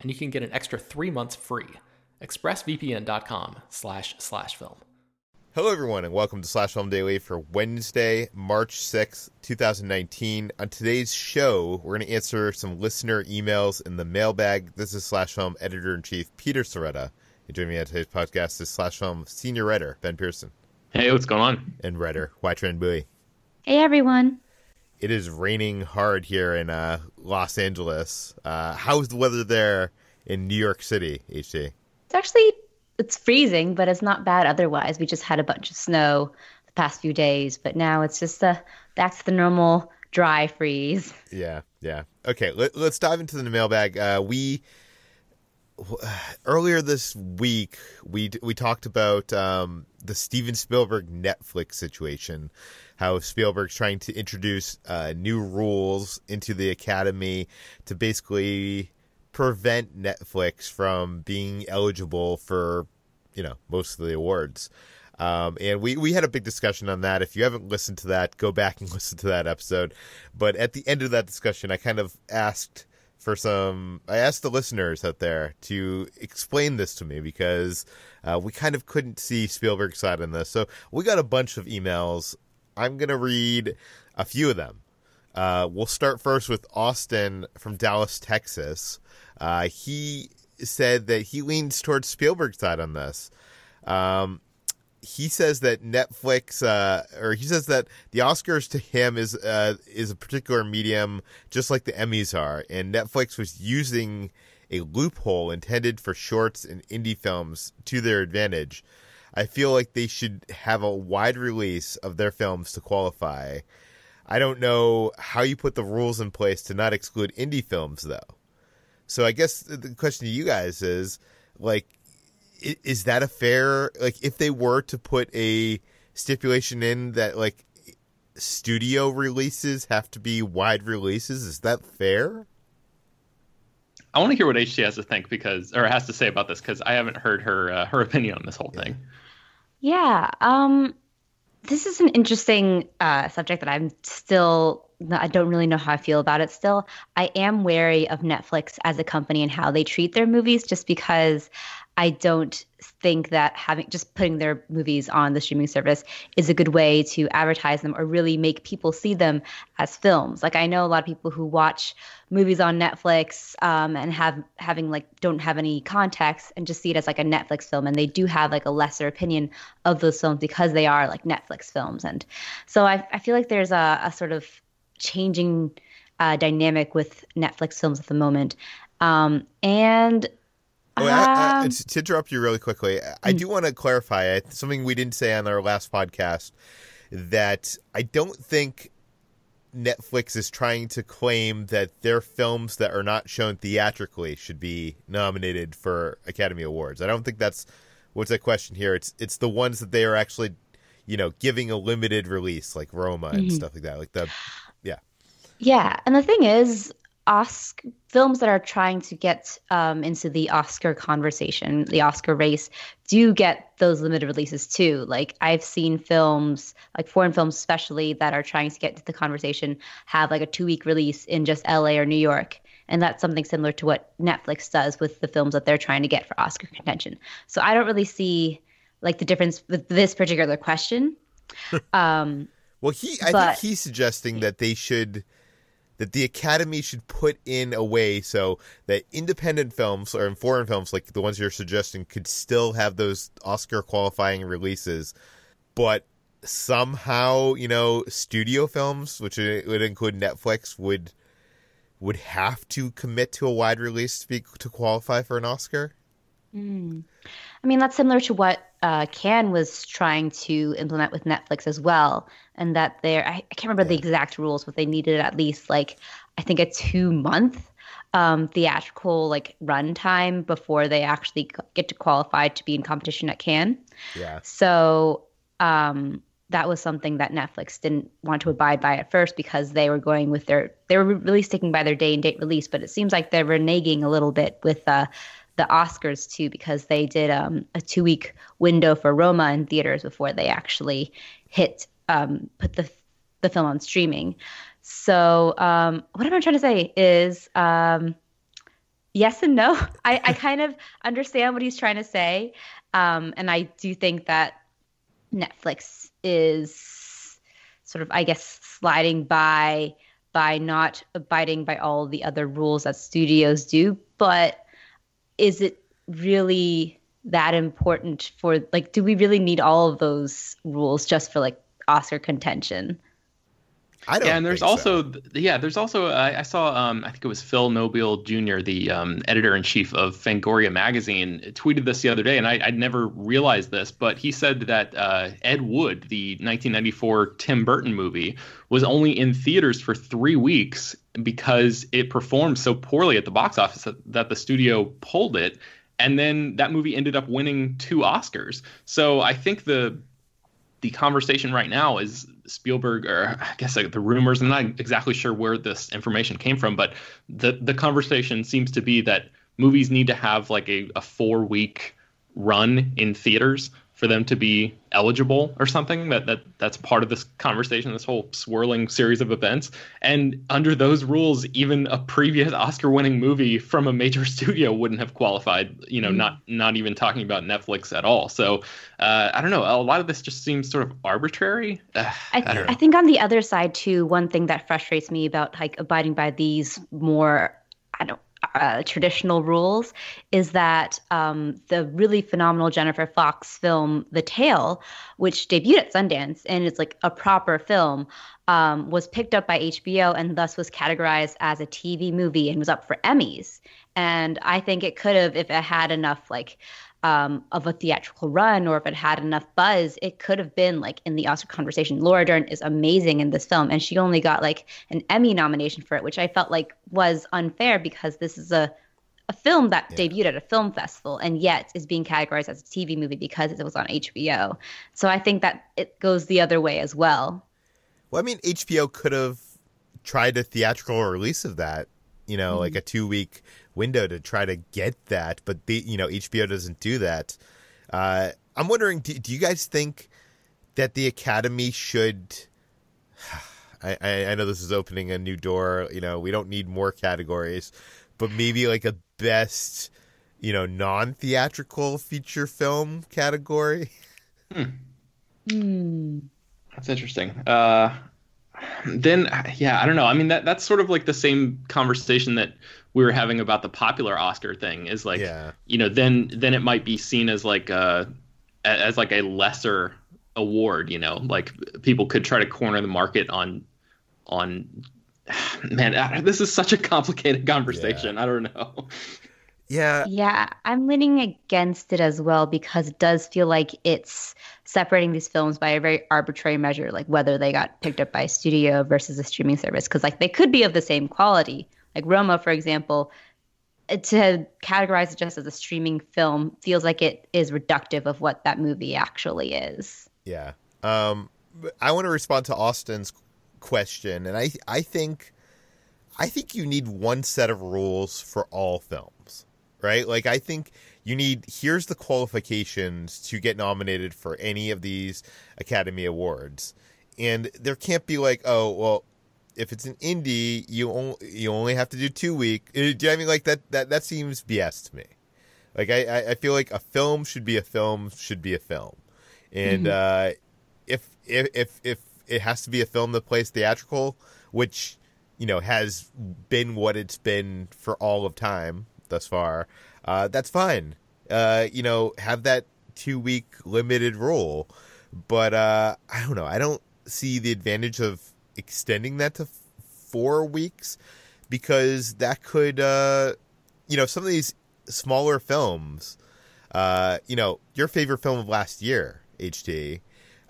and you can get an extra three months free. ExpressVPN.com slash slash film. Hello, everyone, and welcome to Slash Film Daily for Wednesday, March 6th, 2019. On today's show, we're going to answer some listener emails in the mailbag. This is Slash Film Editor in Chief Peter Sciretta. And joining me on today's podcast is Slash Film Senior Writer Ben Pearson. Hey, what's going on? And writer Hoai-Tran Bui. Hey, everyone it is raining hard here in uh, Los Angeles. Uh, how's the weather there in New York City, HT? It's actually it's freezing, but it's not bad otherwise. We just had a bunch of snow the past few days, but now it's just uh, back to the normal dry freeze. Yeah, yeah. Okay, let, us dive into the mailbag. Uh, we earlier this week we we talked about um, the Steven Spielberg Netflix situation how Spielberg's trying to introduce uh, new rules into the Academy to basically prevent Netflix from being eligible for, you know, most of the awards. Um, and we, we had a big discussion on that. If you haven't listened to that, go back and listen to that episode. But at the end of that discussion, I kind of asked for some, I asked the listeners out there to explain this to me because uh, we kind of couldn't see Spielberg's side on this. So we got a bunch of emails I'm going to read a few of them. Uh, we'll start first with Austin from Dallas, Texas. Uh, he said that he leans towards Spielberg's side on this. Um, he says that Netflix, uh, or he says that the Oscars to him is uh, is a particular medium, just like the Emmys are, and Netflix was using a loophole intended for shorts and indie films to their advantage. I feel like they should have a wide release of their films to qualify. I don't know how you put the rules in place to not exclude indie films, though. So I guess the question to you guys is, like, is that a fair? Like, if they were to put a stipulation in that, like, studio releases have to be wide releases, is that fair? I want to hear what HT has to think because, or has to say about this because I haven't heard her uh, her opinion on this whole thing. Yeah. Um, this is an interesting uh, subject that I'm still, I don't really know how I feel about it still. I am wary of Netflix as a company and how they treat their movies just because I don't think that having just putting their movies on the streaming service is a good way to advertise them or really make people see them as films. Like I know a lot of people who watch movies on Netflix um, and have having like don't have any context and just see it as like a Netflix film, and they do have like a lesser opinion of those films because they are like Netflix films. And so I, I feel like there's a, a sort of changing uh, dynamic with Netflix films at the moment. Um, and Oh, I, I, um, to interrupt you really quickly, I do want to clarify something we didn't say on our last podcast that I don't think Netflix is trying to claim that their films that are not shown theatrically should be nominated for Academy Awards. I don't think that's what's at question here. It's it's the ones that they are actually, you know, giving a limited release like Roma and mm-hmm. stuff like that. Like the yeah. Yeah, and the thing is, Oscar films that are trying to get um, into the Oscar conversation, the Oscar race, do get those limited releases too. Like I've seen films, like foreign films especially, that are trying to get to the conversation, have like a two week release in just LA or New York. And that's something similar to what Netflix does with the films that they're trying to get for Oscar contention. So I don't really see like the difference with this particular question. um, well, he I but, think he's suggesting that they should that the Academy should put in a way so that independent films or foreign films like the ones you're suggesting could still have those Oscar qualifying releases, but somehow you know studio films, which would include Netflix, would would have to commit to a wide release to be to qualify for an Oscar. Mm. I mean, that's similar to what uh, Cannes was trying to implement with Netflix as well, and that there I, I, can't remember the exact rules, but they needed at least like I think a two month um, theatrical like run time before they actually get to qualify to be in competition at Cannes. Yeah. So um, that was something that Netflix didn't want to abide by at first because they were going with their they were really sticking by their day and date release, but it seems like they're reneging a little bit with. Uh, the Oscars too because they did um, a two week window for Roma in theaters before they actually hit um, put the the film on streaming. So um, what am I trying to say is um, yes and no. I, I kind of understand what he's trying to say, um, and I do think that Netflix is sort of I guess sliding by by not abiding by all the other rules that studios do, but is it really that important for like do we really need all of those rules just for like Oscar contention? I don't. Yeah, and there's also so. yeah, there's also I, I, saw um, I think it was Phil Nobile Jr., the um, editor in chief of Fangoria magazine, tweeted this the other day, and I, would never realized this, but he said that uh, Ed Wood, the 1994 Tim Burton movie, was only in theaters for three weeks because it performed so poorly at the box office that, the studio pulled it, and then that movie ended up winning two Oscars. So I think the the conversation right now is Spielberg, or I guess like the rumors. I'm not exactly sure where this information came from, but the the conversation seems to be that movies need to have like a, a four week run in theaters for them to be eligible or something that, that that's part of this conversation this whole swirling series of events. And under those rules even a previous oscar winning movie from a major studio wouldn't have qualified you know mm-hmm. not not even talking about netflix at all. So uh, i don't know a lot of this just seems sort of arbitrary. Uh, I, th- I, I think on the other side too one thing that frustrates me about like abiding by these more i don't uh, traditional rules is that um, the really phenomenal Jennifer Fox film The Tale, which debuted at Sundance and it's like a proper film, um, was picked up by HBO and thus was categorized as a TV movie and was up for Emmys. And I think it could have, if it had enough like um, of a theatrical run or if it had enough buzz, it could have been like in the Oscar conversation. Laura Dern is amazing in this film, and she only got like an Emmy nomination for it, which I felt like was unfair because this is a a film that yeah. debuted at a film festival and yet is being categorized as a TV movie because it was on HBO. So I think that it goes the other way as well. Well, I mean, HBO could have tried a theatrical release of that, you know, mm-hmm. like a two week window to try to get that, but the you know HBO doesn't do that. Uh, I'm wondering, do, do you guys think that the Academy should? I, I know this is opening a new door. You know, we don't need more categories, but maybe like a best, you know, non-theatrical feature film category. Hmm. Mm. That's interesting. Uh, then, yeah, I don't know. I mean, that that's sort of like the same conversation that we were having about the popular Oscar thing is like yeah. you know then then it might be seen as like uh, a as like a lesser award you know like people could try to corner the market on on man this is such a complicated conversation yeah. I don't know yeah yeah I'm leaning against it as well because it does feel like it's separating these films by a very arbitrary measure like whether they got picked up by a studio versus a streaming service because like they could be of the same quality like Roma, for example, to categorize it just as a streaming film feels like it is reductive of what that movie actually is. Yeah. Um, I want to respond to Austin's question, and I I think I think you need one set of rules for all films, right? Like, I think you need here's the qualifications to get nominated for any of these Academy Awards. And there can't be like, oh, well, if it's an indie, you only you only have to do two week. Uh, do you know I mean like that? That that seems BS to me. Like I I feel like a film should be a film should be a film, and mm-hmm. uh, if if if if it has to be a film that plays theatrical, which you know has been what it's been for all of time thus far, uh, that's fine. Uh, you know, have that two week limited rule, but uh, I don't know. I don't see the advantage of extending that to four weeks because that could, uh, you know, some of these smaller films, uh, you know, your favorite film of last year, HT.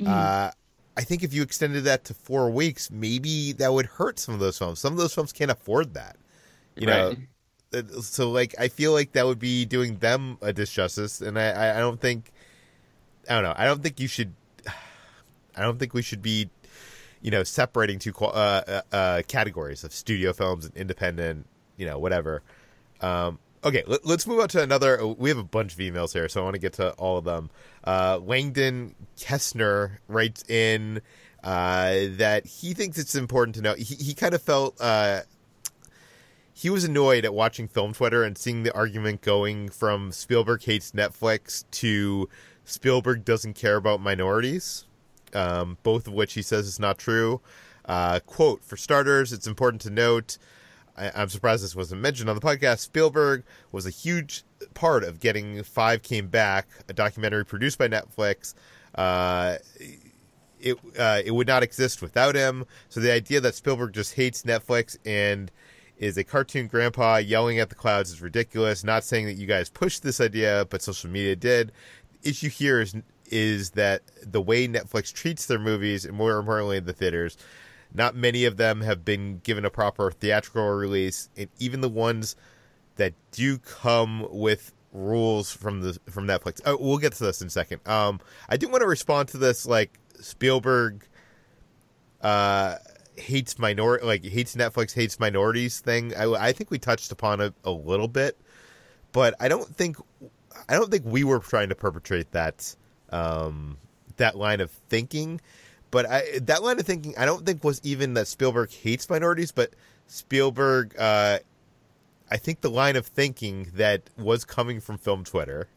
Mm. Uh, I think if you extended that to four weeks, maybe that would hurt some of those films. Some of those films can't afford that, you right. So, like, I feel like that would be doing them a disjustice, and I, I don't think, I don't know, I don't think you should. I don't think we should be you know, separating two uh, uh, uh, categories of studio films and independent, you know, whatever. Um, okay, let, us move on to another. We have a bunch of emails here, so I want to get to all of them. Uh, Langdon Kessner writes in uh, that he thinks it's important to know. He, he kind of felt uh, he was annoyed at watching film Twitter and seeing the argument going from Spielberg hates Netflix to Spielberg doesn't care about minorities um, both of which he says is not true. Uh, quote, for starters, it's important to note, I, am surprised this wasn't mentioned on the podcast, Spielberg was a huge part of getting Five Came Back, a documentary produced by Netflix. Uh, it uh, it would not exist without him. So the idea that Spielberg just hates Netflix and is a cartoon grandpa yelling at the clouds is ridiculous. Not saying that you guys pushed this idea, but social media did. The issue here is is that the way Netflix treats their movies, and more importantly, the theaters, not many of them have been given a proper theatrical release, and even the ones that do come with rules from the from Netflix. Oh, we'll get to this in a second. Um, I do want to respond to this like Spielberg uh hates minor like hates Netflix hates minorities thing. I, I think we touched upon it a little bit, but I don't think I don't think we were trying to perpetrate that um, that line of thinking. But I, that line of thinking, I don't think was even that Spielberg hates minorities, but Spielberg, uh, I think the line of thinking that was coming from film Twitter,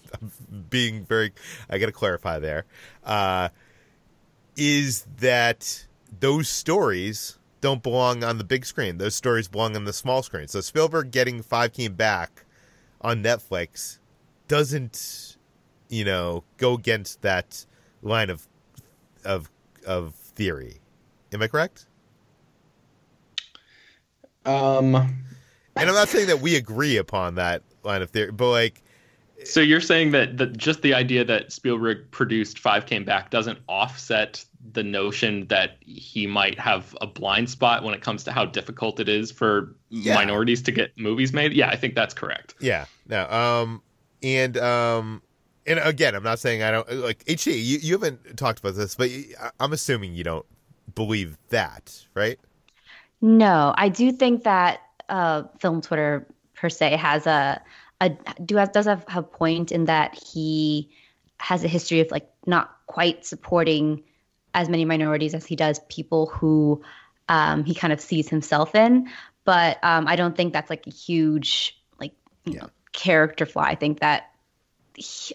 being very, I got to clarify there, uh, is that those stories don't belong on the big screen. Those stories belong on the small screen. So Spielberg getting Five Came Back on Netflix doesn't you know, go against that line of of of theory. Am I correct? Um, and I'm not saying that we agree upon that line of theory, but like. So you're saying that, that just the idea that Spielberg produced Five Came Back doesn't offset the notion that he might have a blind spot when it comes to how difficult it is for yeah. minorities to get movies made? Yeah, I think that's correct. Yeah. No. Um. And um and again, I'm not saying I don't like HT. You, you haven't talked about this, but I'm assuming you don't believe that, right? No, I do think that uh, film Twitter per se has a a do has, does have a point in that he has a history of like not quite supporting as many minorities as he does people who um, he kind of sees himself in. But um, I don't think that's like a huge like yeah. know, character flaw. I think that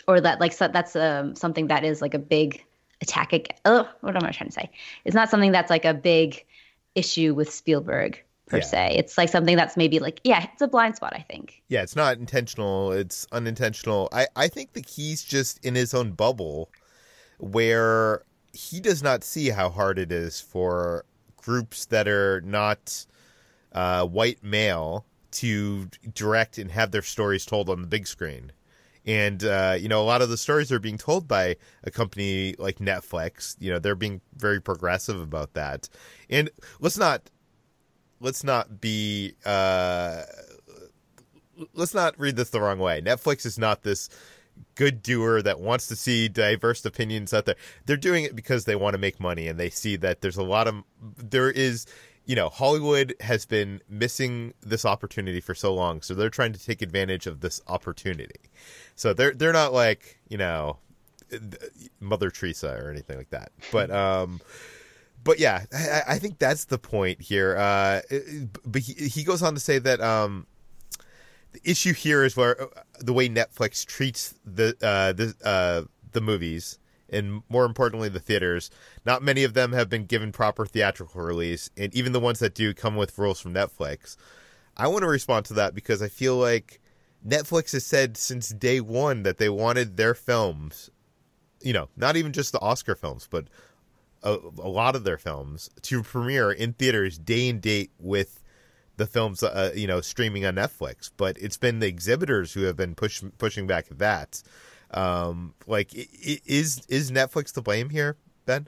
or that like so that's um, something that is like a big attack. Oh, what am I trying to say? It's not something that's like a big issue with Spielberg per yeah. se. It's like something that's maybe like yeah, it's a blind spot. I think. Yeah, it's not intentional. It's unintentional. I I think that he's just in his own bubble where he does not see how hard it is for groups that are not uh, white male to direct and have their stories told on the big screen. And uh, you know, a lot of the stories are being told by a company like Netflix. You know, they're being very progressive about that. And let's not let's not be uh, let's not read this the wrong way. Netflix is not this good doer that wants to see diverse opinions out there. They're doing it because they want to make money and they see that there's a lot of there is you know, Hollywood has been missing this opportunity for so long, so they're trying to take advantage of this opportunity. So they're they're not like you know, Mother Teresa or anything like that, but um, but yeah, I, I think that's the point here. Uh, but he, he goes on to say that um, the issue here is where uh, the way Netflix treats the uh, the uh, the movies and more importantly the theaters not many of them have been given proper theatrical release and even the ones that do come with rules from netflix i want to respond to that because i feel like netflix has said since day one that they wanted their films you know not even just the oscar films but a, a lot of their films to premiere in theaters day and date with the films uh, you know streaming on netflix but it's been the exhibitors who have been push, pushing back at that um, like, is is Netflix to blame here, Ben?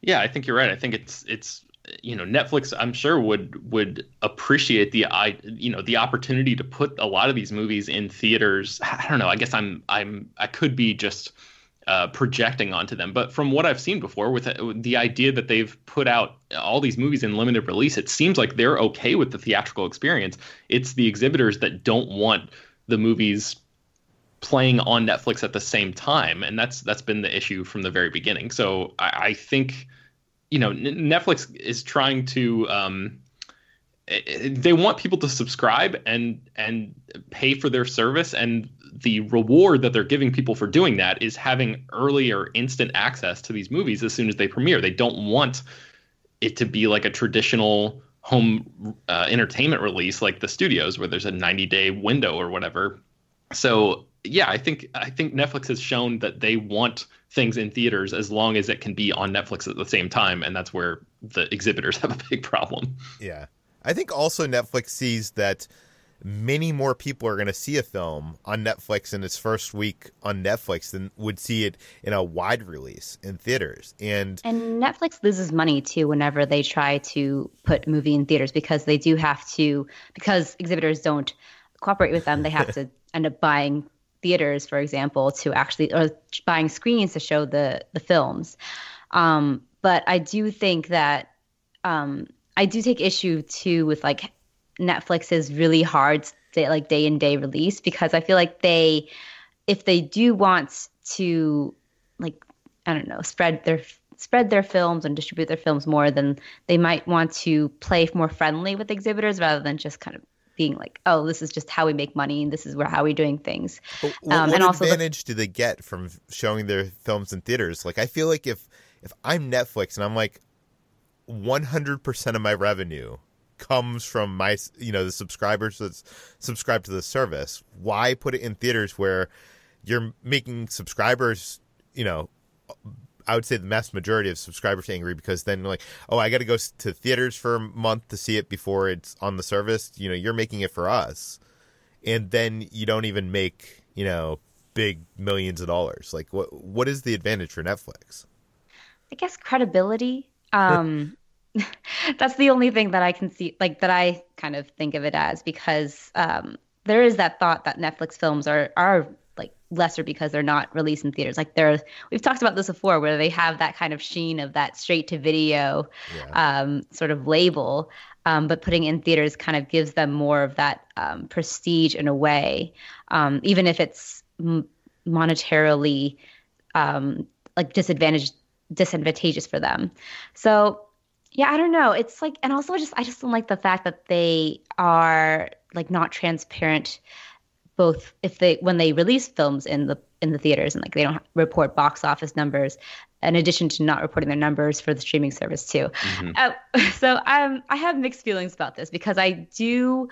Yeah, I think you're right. I think it's it's you know Netflix. I'm sure would would appreciate the I you know the opportunity to put a lot of these movies in theaters. I don't know. I guess I'm I'm I could be just. Uh, projecting onto them. But from what I've seen before, with, with the idea that they've put out all these movies in limited release, it seems like they're okay with the theatrical experience. It's the exhibitors that don't want the movies playing on Netflix at the same time, and that's that's been the issue from the very beginning. So I, I think, you know, Netflix is trying to. Um, they want people to subscribe and and pay for their service. And the reward that they're giving people for doing that is having early or instant access to these movies as soon as they premiere. They don't want it to be like a traditional home uh, entertainment release like the studios where there's a 90 day window or whatever. So yeah, I think I think Netflix has shown that they want things in theaters as long as it can be on Netflix at the same time, and that's where the exhibitors have a big problem. Yeah, I think also Netflix sees that many more people are going to see a film on Netflix in its first week on Netflix than would see it in a wide release in theaters. And and Netflix loses money too whenever they try to put a movie in theaters because they do have to because exhibitors don't cooperate with them. They have to end up buying theaters, for example, to actually or buying screens to show the the films. Um, but I do think that um, I do take issue too with like Netflix's really hard day, like day and day release because I feel like they, if they do want to, like I don't know, spread their spread their films and distribute their films more, then they might want to play more friendly with exhibitors rather than just kind of being like, oh, this is just how we make money and this is where how we're doing things. What, um, what and also advantage the, do they get from showing their films in theaters? Like, I feel like if if I'm Netflix and I'm like, 100% of my revenue comes from my you know the subscribers that subscribe to the service why put it in theaters where you're making subscribers you know I would say the mass majority of subscribers angry because then like, oh, I got to go to theaters for a month to see it before it's on the service. You know, you're making it for us, and then you don't even make you know big millions of dollars. Like, what what is the advantage for Netflix? I guess credibility. Um, that's the only thing that I can see, like that I kind of think of it as, because um, there is that thought that Netflix films are are like lesser because they're not released in theaters. Like there, we've talked about this before, where they have that kind of sheen of that straight to video yeah. um, sort of label, um, but putting in theaters kind of gives them more of that um, prestige in a way, um, even if it's m- monetarily um, like disadvantaged, disadvantageous for them. So yeah, I don't know. It's like, and also just I just don't like the fact that they are like not transparent both if they when they release films in the in the theaters and like they don't report box office numbers in addition to not reporting their numbers for the streaming service too mm-hmm. uh, so um, i have mixed feelings about this because i do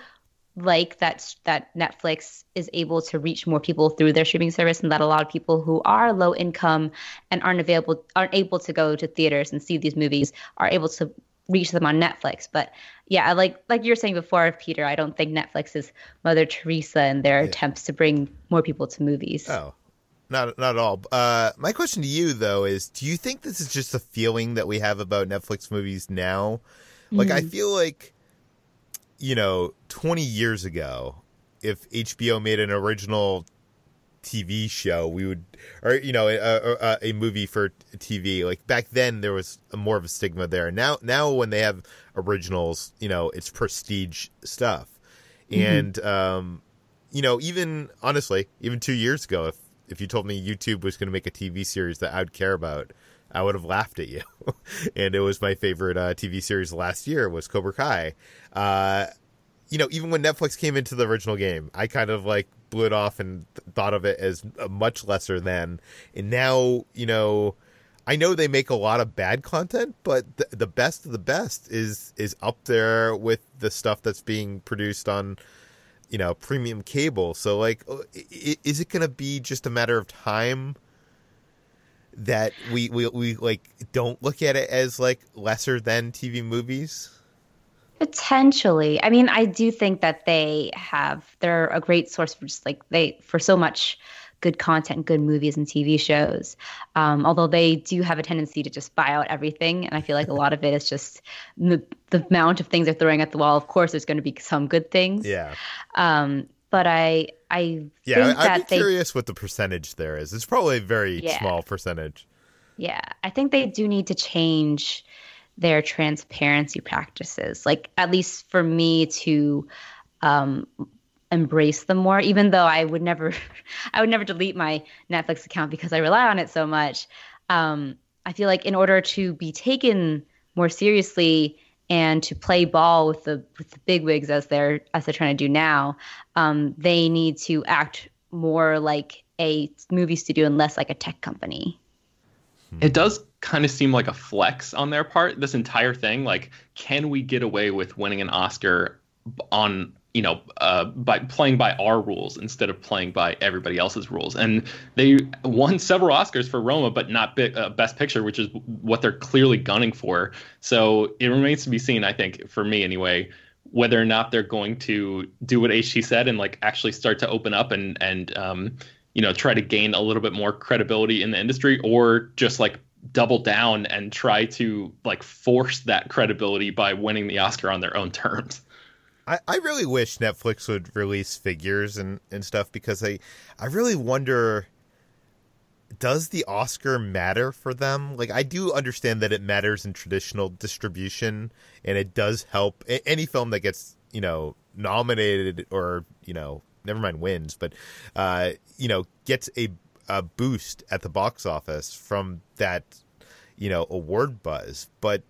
like that that netflix is able to reach more people through their streaming service and that a lot of people who are low income and aren't available aren't able to go to theaters and see these movies are able to reach them on netflix but yeah, like like you were saying before, Peter, I don't think Netflix is Mother Teresa in their yeah. attempts to bring more people to movies. Oh, not not at all. Uh, my question to you though is: Do you think this is just a feeling that we have about Netflix movies now? Like, mm. I feel like, you know, twenty years ago, if HBO made an original TV show, we would, or you know, a, a, a, movie for TV. Like back then, there was more of a stigma there. Now, now when they have originals, you know, it's prestige stuff, mm-hmm. and um, you know, even honestly, even two years ago, if if you told me YouTube was going to make a TV series that I would care about, I would have laughed at you. and it was my favorite uh, TV series last year was Cobra Kai. Uh, you know, even when Netflix came into the original game, I kind of like blew it off and th- thought of it as much lesser than. And now, you know, I know they make a lot of bad content, but th- the best of the best is is up there with the stuff that's being produced on, you know, premium cable. So, like, uh, is it going to be just a matter of time? That we, we we like don't look at it as like lesser than TV movies? Potentially. I mean, I do think that they have they're a great source for just like they for so much good content, good movies and TV shows. Um, although they do have a tendency to just buy out everything, and I feel like a lot of it is just the, the amount of things they're throwing at the wall. Of course, there's going to be some good things. Yeah. Um, but I I yeah, I'd be curious what the percentage there is. It's probably a very yeah. small percentage. Yeah, I think they do need to change their transparency practices. Like at least for me to um, embrace them more, even though I would never, I would never delete my Netflix account because I rely on it so much. Um, I feel like in order to be taken more seriously and to play ball with the with the big wigs as they're as they're trying to do now, um, they need to act more like a movie studio and less like a tech company. It does kind of seem like a flex on their part. This entire thing, like, can we get away with winning an Oscar on you know uh, by playing by our rules instead of playing by everybody else's rules? And they won several Oscars for Roma, but not bi- uh, Best Picture, which is what they're clearly gunning for. So it remains to be seen. I think for me anyway. Whether or not they're going to do what HT said and like actually start to open up and and um, you know try to gain a little bit more credibility in the industry or just like double down and try to like force that credibility by winning the oscar on their own terms I, I really wish netflix would release figures and, and stuff because i i really wonder does the oscar matter for them like i do understand that it matters in traditional distribution and it does help any film that gets you know nominated or you know never mind wins, but uh, you know, gets a a boost at the box office from that, you know, award buzz. But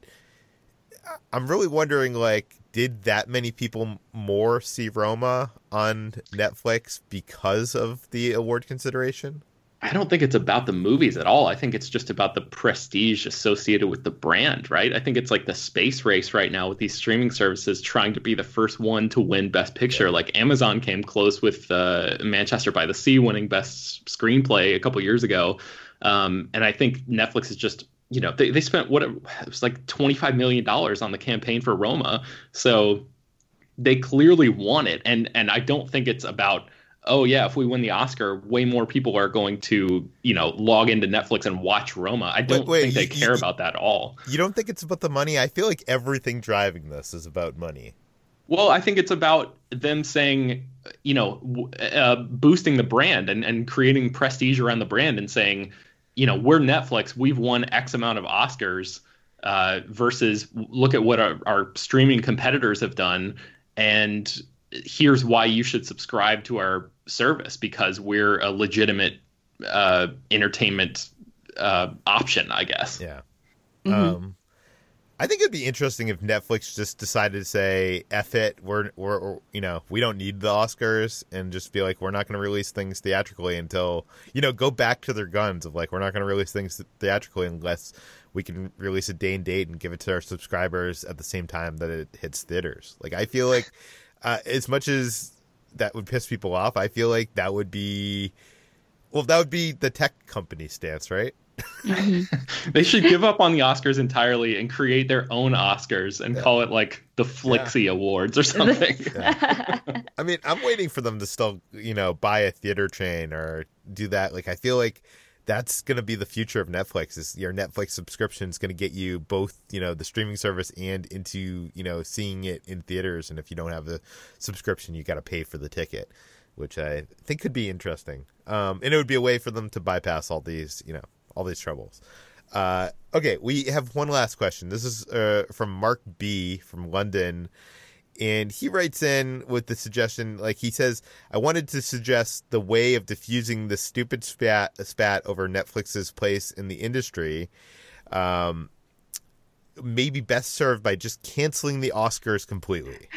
I'm really wondering, like, did that many people more see Roma on Netflix because of the award consideration? I don't think it's about the movies at all. I think it's just about the prestige associated with the brand, right? I think it's like the space race right now with these streaming services trying to be the first one to win Best Picture. Like Amazon came close with uh, Manchester by the Sea winning Best Screenplay a couple years ago, um, and I think Netflix is just you know they, they spent what it was like twenty five million dollars on the campaign for Roma, so they clearly want it, and and I don't think it's about oh yeah, if we win the Oscar, way more people are going to you know log into Netflix and watch Roma. I don't wait, wait, think they you, care you, about that at all. You don't think it's about the money? I feel like everything driving this is about money. Well, I think it's about them saying, you know, uh, boosting the brand and, and creating prestige around the brand and saying, you know, we're Netflix, we've won X amount of Oscars uh, versus look at what our, our streaming competitors have done. And here's why you should subscribe to our service because we're a legitimate uh, entertainment uh, option, I guess. Yeah. Mm-hmm. Um, I think it'd be interesting if Netflix just decided to say "eff it," we're we're you know we don't need the Oscars, and just be like we're not going to release things theatrically until you know go back to their guns of like we're not going to release things theatrically unless we can release a day and date and give it to our subscribers at the same time that it hits theaters. Like I feel like uh, as much as that would piss people off, I feel like that would be well, that would be the tech company stance, right? Mm-hmm. they should give up on the Oscars entirely and create their own Oscars and yeah. call it like the Flixie yeah. Awards or something. Yeah. I mean, I'm waiting for them to still, you know, buy a theater chain or do that. Like, I feel like that's going to be the future of Netflix. Is your Netflix subscription is going to get you both, you know, the streaming service and into, you know, seeing it in theaters. And if you don't have the subscription, you got to pay for the ticket. Which I think could be interesting. Um, and it would be a way for them to bypass all these, you know, all these troubles. Uh, okay, we have one last question. This is uh, from Mark B from London, and he writes in with the suggestion, like he says, I wanted to suggest the way of diffusing the stupid spat spat over Netflix's place in the industry. Um, maybe best served by just canceling the Oscars completely.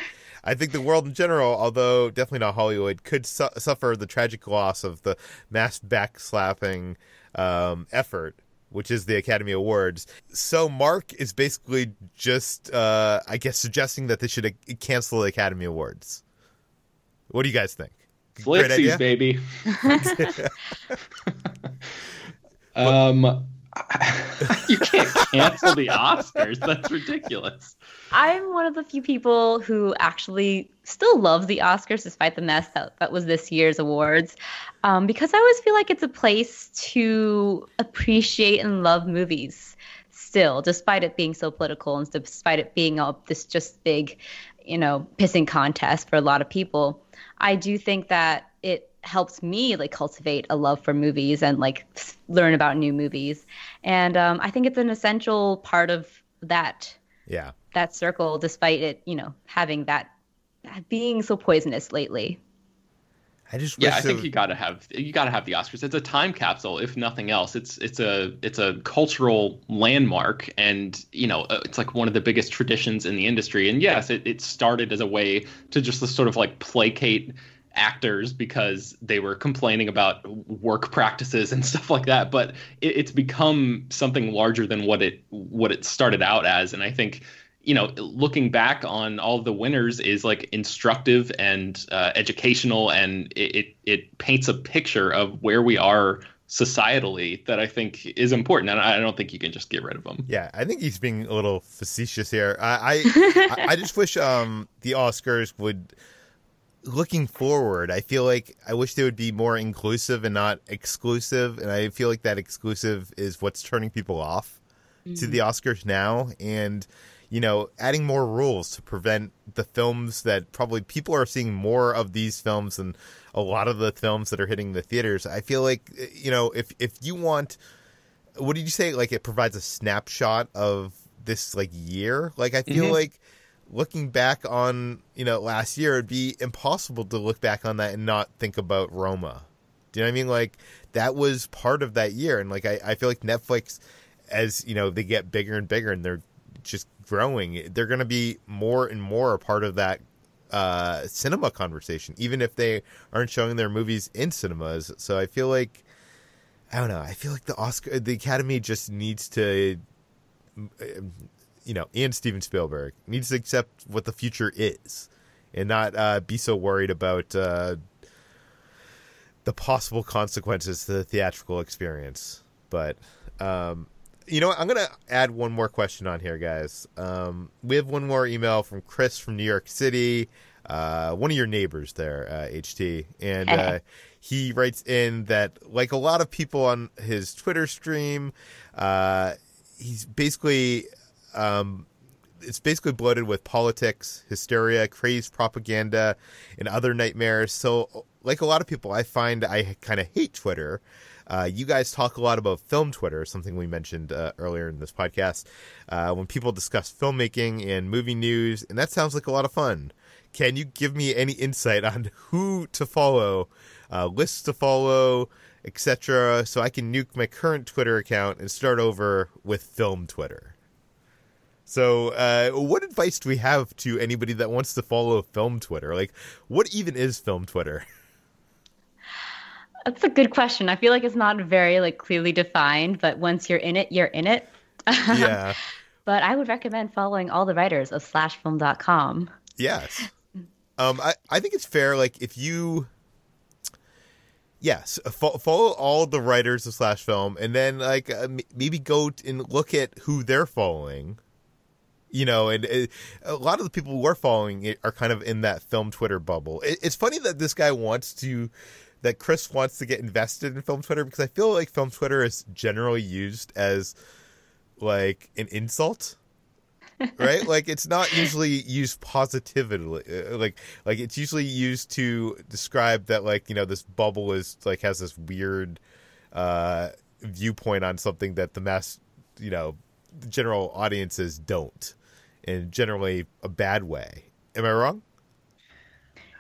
I think the world in general, although definitely not Hollywood, could su- suffer the tragic loss of the mass backslapping um, effort, which is the Academy Awards. So Mark is basically just, uh, I guess, suggesting that they should uh, cancel the Academy Awards. What do you guys think? Flixies, baby. um, you can't cancel the Oscars. That's ridiculous. I'm one of the few people who actually still love the Oscars despite the mess that, that was this year's awards. Um, because I always feel like it's a place to appreciate and love movies still, despite it being so political and despite it being a, this just big, you know, pissing contest for a lot of people. I do think that it helps me like cultivate a love for movies and like learn about new movies and um, i think it's an essential part of that yeah that circle despite it you know having that being so poisonous lately I just yeah, I think you gotta have you gotta have the Oscars. It's a time capsule, if nothing else. It's it's a it's a cultural landmark, and you know uh, it's like one of the biggest traditions in the industry. And yes, it, it started as a way to just sort of like placate actors because they were complaining about work practices and stuff like that but it, it's become something larger than what it what it started out as and i think you know looking back on all of the winners is like instructive and uh, educational and it, it, it paints a picture of where we are societally that I think is important, and I don't think you can just get rid of them. Yeah, I think he's being a little facetious here. I I, I just wish um, the Oscars would looking forward, I feel like I wish they would be more inclusive and not exclusive. And I feel like that exclusive is what's turning people off mm-hmm. to the Oscars now. And, you know, adding more rules to prevent the films that probably people are seeing more of these films than a lot of the films that are hitting the theaters. I feel like, you know, if, if you want, what did you say? Like it provides a snapshot of this like year. Like I feel mm-hmm. like looking back on you know last year, it'd be impossible to look back on that and not think about Roma. Do you know what I mean? Like that was part of that year, and like I, I feel like Netflix, as you know, they get bigger and bigger, and they're just growing. They're going to be more and more a part of that uh, cinema conversation, even if they aren't showing their movies in cinemas. So I feel like I don't know. I feel like the Oscar, the Academy just needs to you know, and Steven Spielberg needs to accept what the future is, and not uh, be so worried about uh, the possible consequences to the theatrical experience. But um, you know, what? I'm gonna add one more question on here, guys. Um, we have one more email from Chris from New York City, uh, one of your neighbors there, HT, uh, and uh, he writes in that, like a lot of people on his Twitter stream, uh, he's basically um, it's basically bloated with politics, hysteria, crazed propaganda, and other nightmares. So, like a lot of people, I find I kind of hate Twitter. Uh, you guys talk a lot about film Twitter, something we mentioned uh, earlier in this podcast, uh, when people discuss filmmaking and movie news, and that sounds like a lot of fun. Can you give me any insight on who to follow, uh, lists to follow, etc., so I can nuke my current Twitter account and start over with film Twitter? So, uh, what advice do we have to anybody that wants to follow film Twitter? Like, what even is film Twitter? That's a good question. I feel like it's not very like clearly defined, but once you're in it, you're in it. Yeah. but I would recommend following all the writers of slashfilm.com. Yes. Um, I, I think it's fair. Like, if you yes fo- follow all the writers of slash film and then like uh, m- maybe go and look at who they're following you know, and it, a lot of the people who are following it are kind of in that film Twitter bubble. It, it's funny that this guy wants to, that Chris wants to get invested in film Twitter because I feel like film Twitter is generally used as like an insult. right? Like it's not usually used positively. Uh, like like it's usually used to describe that like you know this bubble is like has this weird uh, viewpoint on something that the mass you know general audiences don't, in generally a bad way. Am I wrong?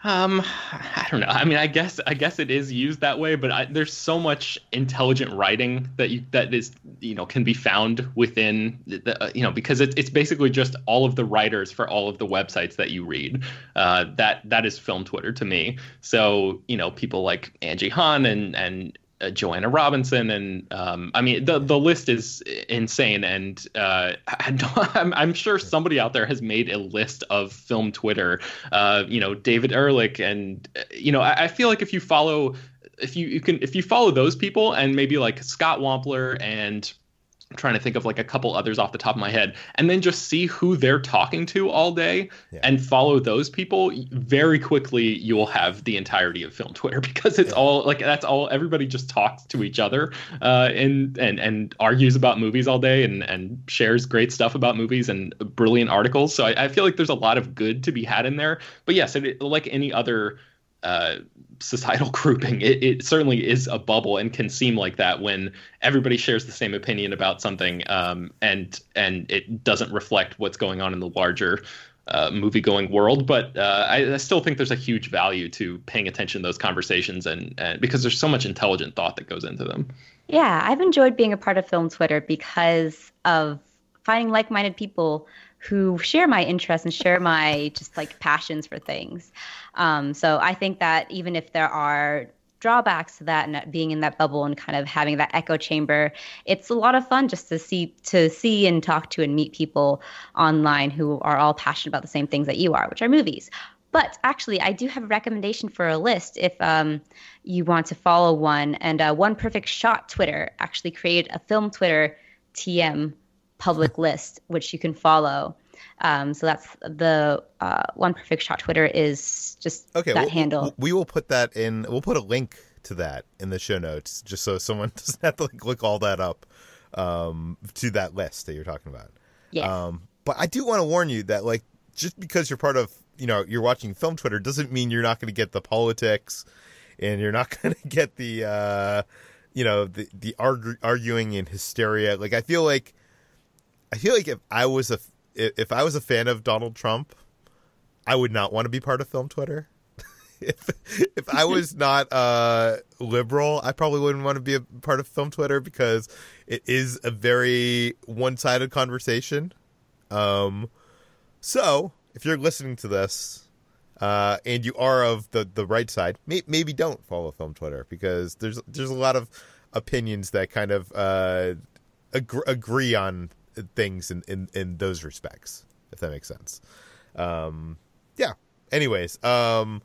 Um, I don't know. I mean, I guess I guess it is used that way, but I, there's so much intelligent writing that you that is you know can be found within the, uh, you know because it's it's basically just all of the writers for all of the websites that you read. Uh, that that is film Twitter to me. So you know people like Angie Han and and uh, Joanna Robinson, and um, I mean the the list is insane, and uh, I am I'm sure somebody out there has made a list of film Twitter. Uh, you know, David Ehrlich, and uh, you know, I, I, feel like if you follow, if you you can if you follow those people, and maybe like Scott Wampler and I'm trying to think of like a couple others off the top of my head, and then just see who they're talking to all day yeah. and follow those people. Very quickly, you will have the entirety of film Twitter because it's yeah. all like that's all. Everybody just talks to each other uh, and and and argues about movies all day and and shares great stuff about movies and brilliant articles. So I, I feel like there's a lot of good to be had in there. But yes, it, like any other. Uh, societal grouping. It, it, certainly is a bubble and can seem like that when everybody shares the same opinion about something, um, and and it doesn't reflect what's going on in the larger uh, movie going world. But uh, I, I, still think there's a huge value to paying attention to those conversations, and, and because there's so much intelligent thought that goes into them. Yeah, I've enjoyed being a part of Film Twitter because of finding like-minded people who share my interests and share my just like passions for things. Um, so I think that even if there are drawbacks to that and being in that bubble and kind of having that echo chamber it's a lot of fun just to see to see and talk to and meet people online who are all passionate about the same things that you are which are movies but actually i do have a recommendation for a list if um, you want to follow one and uh, one perfect shot twitter actually created a film twitter tm public list, which you can follow. Um, so that's the uh, one perfect shot Twitter is just okay, that we'll, handle. We will put that in. We'll put a link to that in the show notes, just so someone doesn't have to like look all that up um, to that list that you're talking about. Yeah. Um, but I do want to warn you that like just because you're part of you know you're watching film Twitter doesn't mean you're not going to get the politics and you're not going to get the uh, you know the the argu- arguing and hysteria. Like I feel like I feel like if I was a if I was a fan of Donald Trump, I would not want to be part of film Twitter. if if I was not uh, liberal, I probably wouldn't want to be a part of film Twitter because it is a very one sided conversation. Um, so if you're listening to this uh, and you are of the the right side, may, maybe don't follow film Twitter because there's there's a lot of opinions that kind of uh, agree, agree on things in, in, in those respects, if that makes sense. Um, yeah. Anyways, um,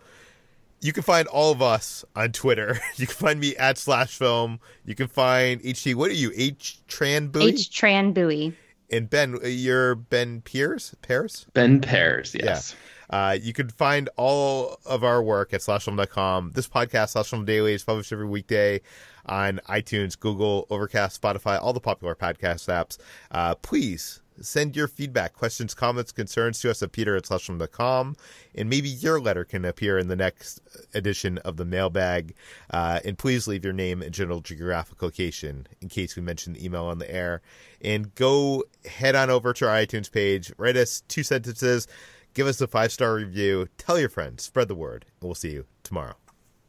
you can find all of us on Twitter. You can find me at slash film. You can find HT. What are you? H Tran Bui. H Tran Bui. And Ben, you're Ben Pierce. Pears. Ben Pears. Yes. Yeah. Uh, you can find all of our work at slashfilm.com. This podcast, Slashfilm Daily, is published every weekday on iTunes, Google, Overcast, Spotify, all the popular podcast apps. Uh, please send your feedback, questions, comments, concerns to us at peter at slashfilm.com. And maybe your letter can appear in the next edition of the mailbag. Uh, and please leave your name and general geographic location in case we mention the email on the air. And go head on over to our iTunes page, write us two sentences, give us a five star review, tell your friends, spread the word, and we'll see you tomorrow.